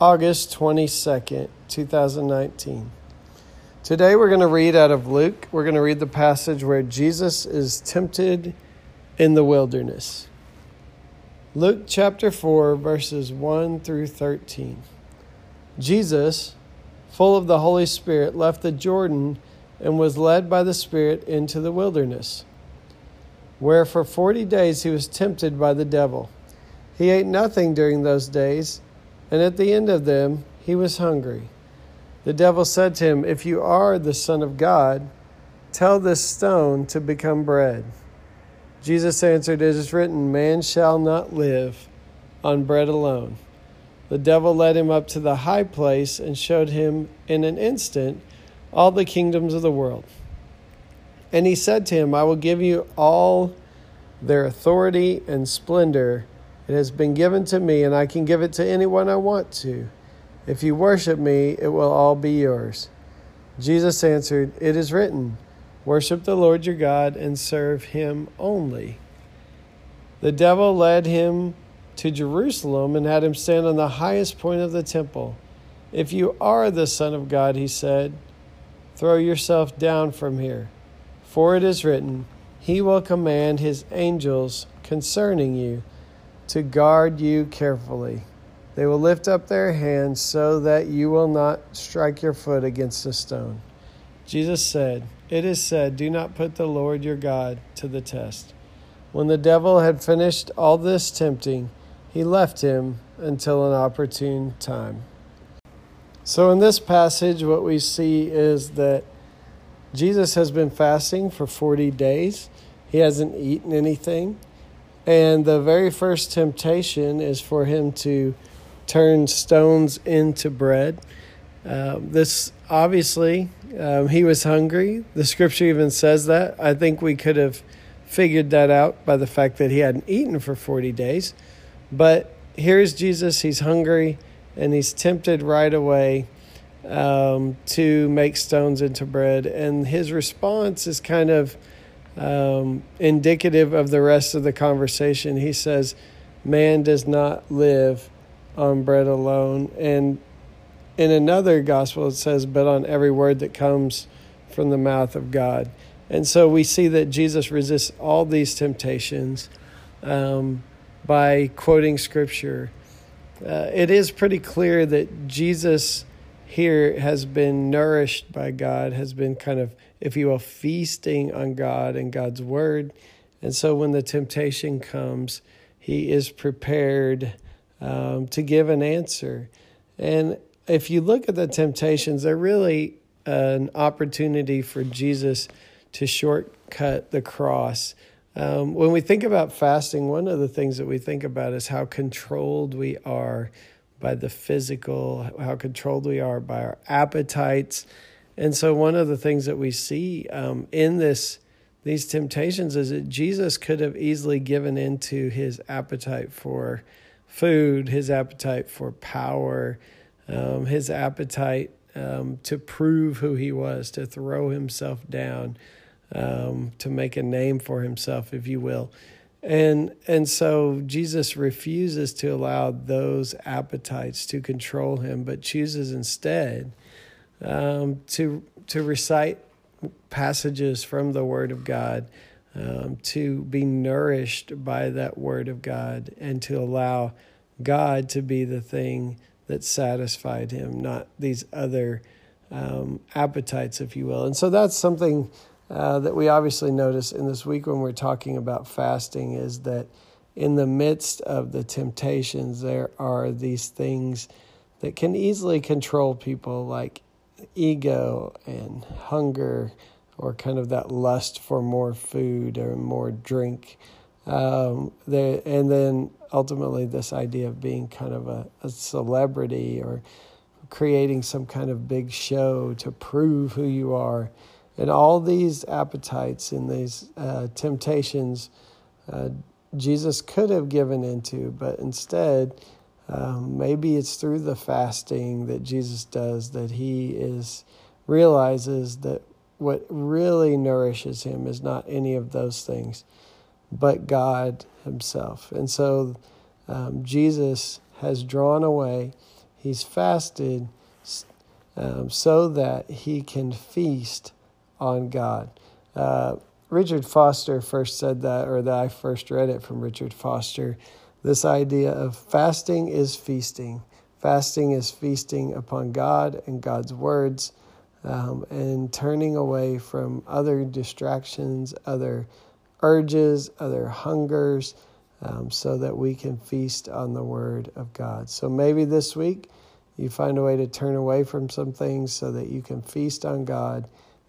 August 22nd, 2019. Today we're going to read out of Luke. We're going to read the passage where Jesus is tempted in the wilderness. Luke chapter 4, verses 1 through 13. Jesus, full of the Holy Spirit, left the Jordan and was led by the Spirit into the wilderness where for forty days he was tempted by the devil. He ate nothing during those days, and at the end of them he was hungry. The devil said to him, If you are the Son of God, tell this stone to become bread. Jesus answered, It is written, Man shall not live on bread alone. The devil led him up to the high place and showed him in an instant all the kingdoms of the world. And he said to him, I will give you all their authority and splendor. It has been given to me, and I can give it to anyone I want to. If you worship me, it will all be yours. Jesus answered, It is written, Worship the Lord your God and serve him only. The devil led him to Jerusalem and had him stand on the highest point of the temple. If you are the Son of God, he said, throw yourself down from here. For it is written, He will command His angels concerning you to guard you carefully. They will lift up their hands so that you will not strike your foot against a stone. Jesus said, It is said, Do not put the Lord your God to the test. When the devil had finished all this tempting, he left him until an opportune time. So, in this passage, what we see is that Jesus has been fasting for 40 days. He hasn't eaten anything. And the very first temptation is for him to turn stones into bread. Um, this obviously, um, he was hungry. The scripture even says that. I think we could have figured that out by the fact that he hadn't eaten for 40 days. But here's Jesus, he's hungry and he's tempted right away um, to make stones into bread. And his response is kind of um, indicative of the rest of the conversation. He says, Man does not live on bread alone. And in another gospel, it says, But on every word that comes from the mouth of God. And so we see that Jesus resists all these temptations um, by quoting scripture. Uh, it is pretty clear that Jesus here has been nourished by God, has been kind of, if you will, feasting on God and God's word. And so when the temptation comes, he is prepared um, to give an answer. And if you look at the temptations, they're really an opportunity for Jesus to shortcut the cross. Um, when we think about fasting, one of the things that we think about is how controlled we are by the physical, how controlled we are by our appetites. And so, one of the things that we see um, in this these temptations is that Jesus could have easily given into his appetite for food, his appetite for power, um, his appetite um, to prove who he was, to throw himself down, um, to make a name for himself, if you will. And and so Jesus refuses to allow those appetites to control him, but chooses instead um, to to recite passages from the Word of God, um, to be nourished by that Word of God, and to allow God to be the thing that satisfied him, not these other um, appetites, if you will. And so that's something uh, that we obviously notice in this week when we're talking about fasting is that in the midst of the temptations, there are these things that can easily control people, like ego and hunger, or kind of that lust for more food or more drink. Um, there, and then ultimately this idea of being kind of a, a celebrity or creating some kind of big show to prove who you are. And all these appetites and these uh, temptations uh, Jesus could have given into, but instead, um, maybe it's through the fasting that Jesus does that he is realizes that what really nourishes him is not any of those things, but God Himself. And so um, Jesus has drawn away, He's fasted um, so that He can feast on God. Uh, Richard Foster first said that, or that I first read it from Richard Foster. This idea of fasting is feasting. Fasting is feasting upon God and God's words um, and turning away from other distractions, other urges, other hungers, um, so that we can feast on the Word of God. So maybe this week you find a way to turn away from some things so that you can feast on God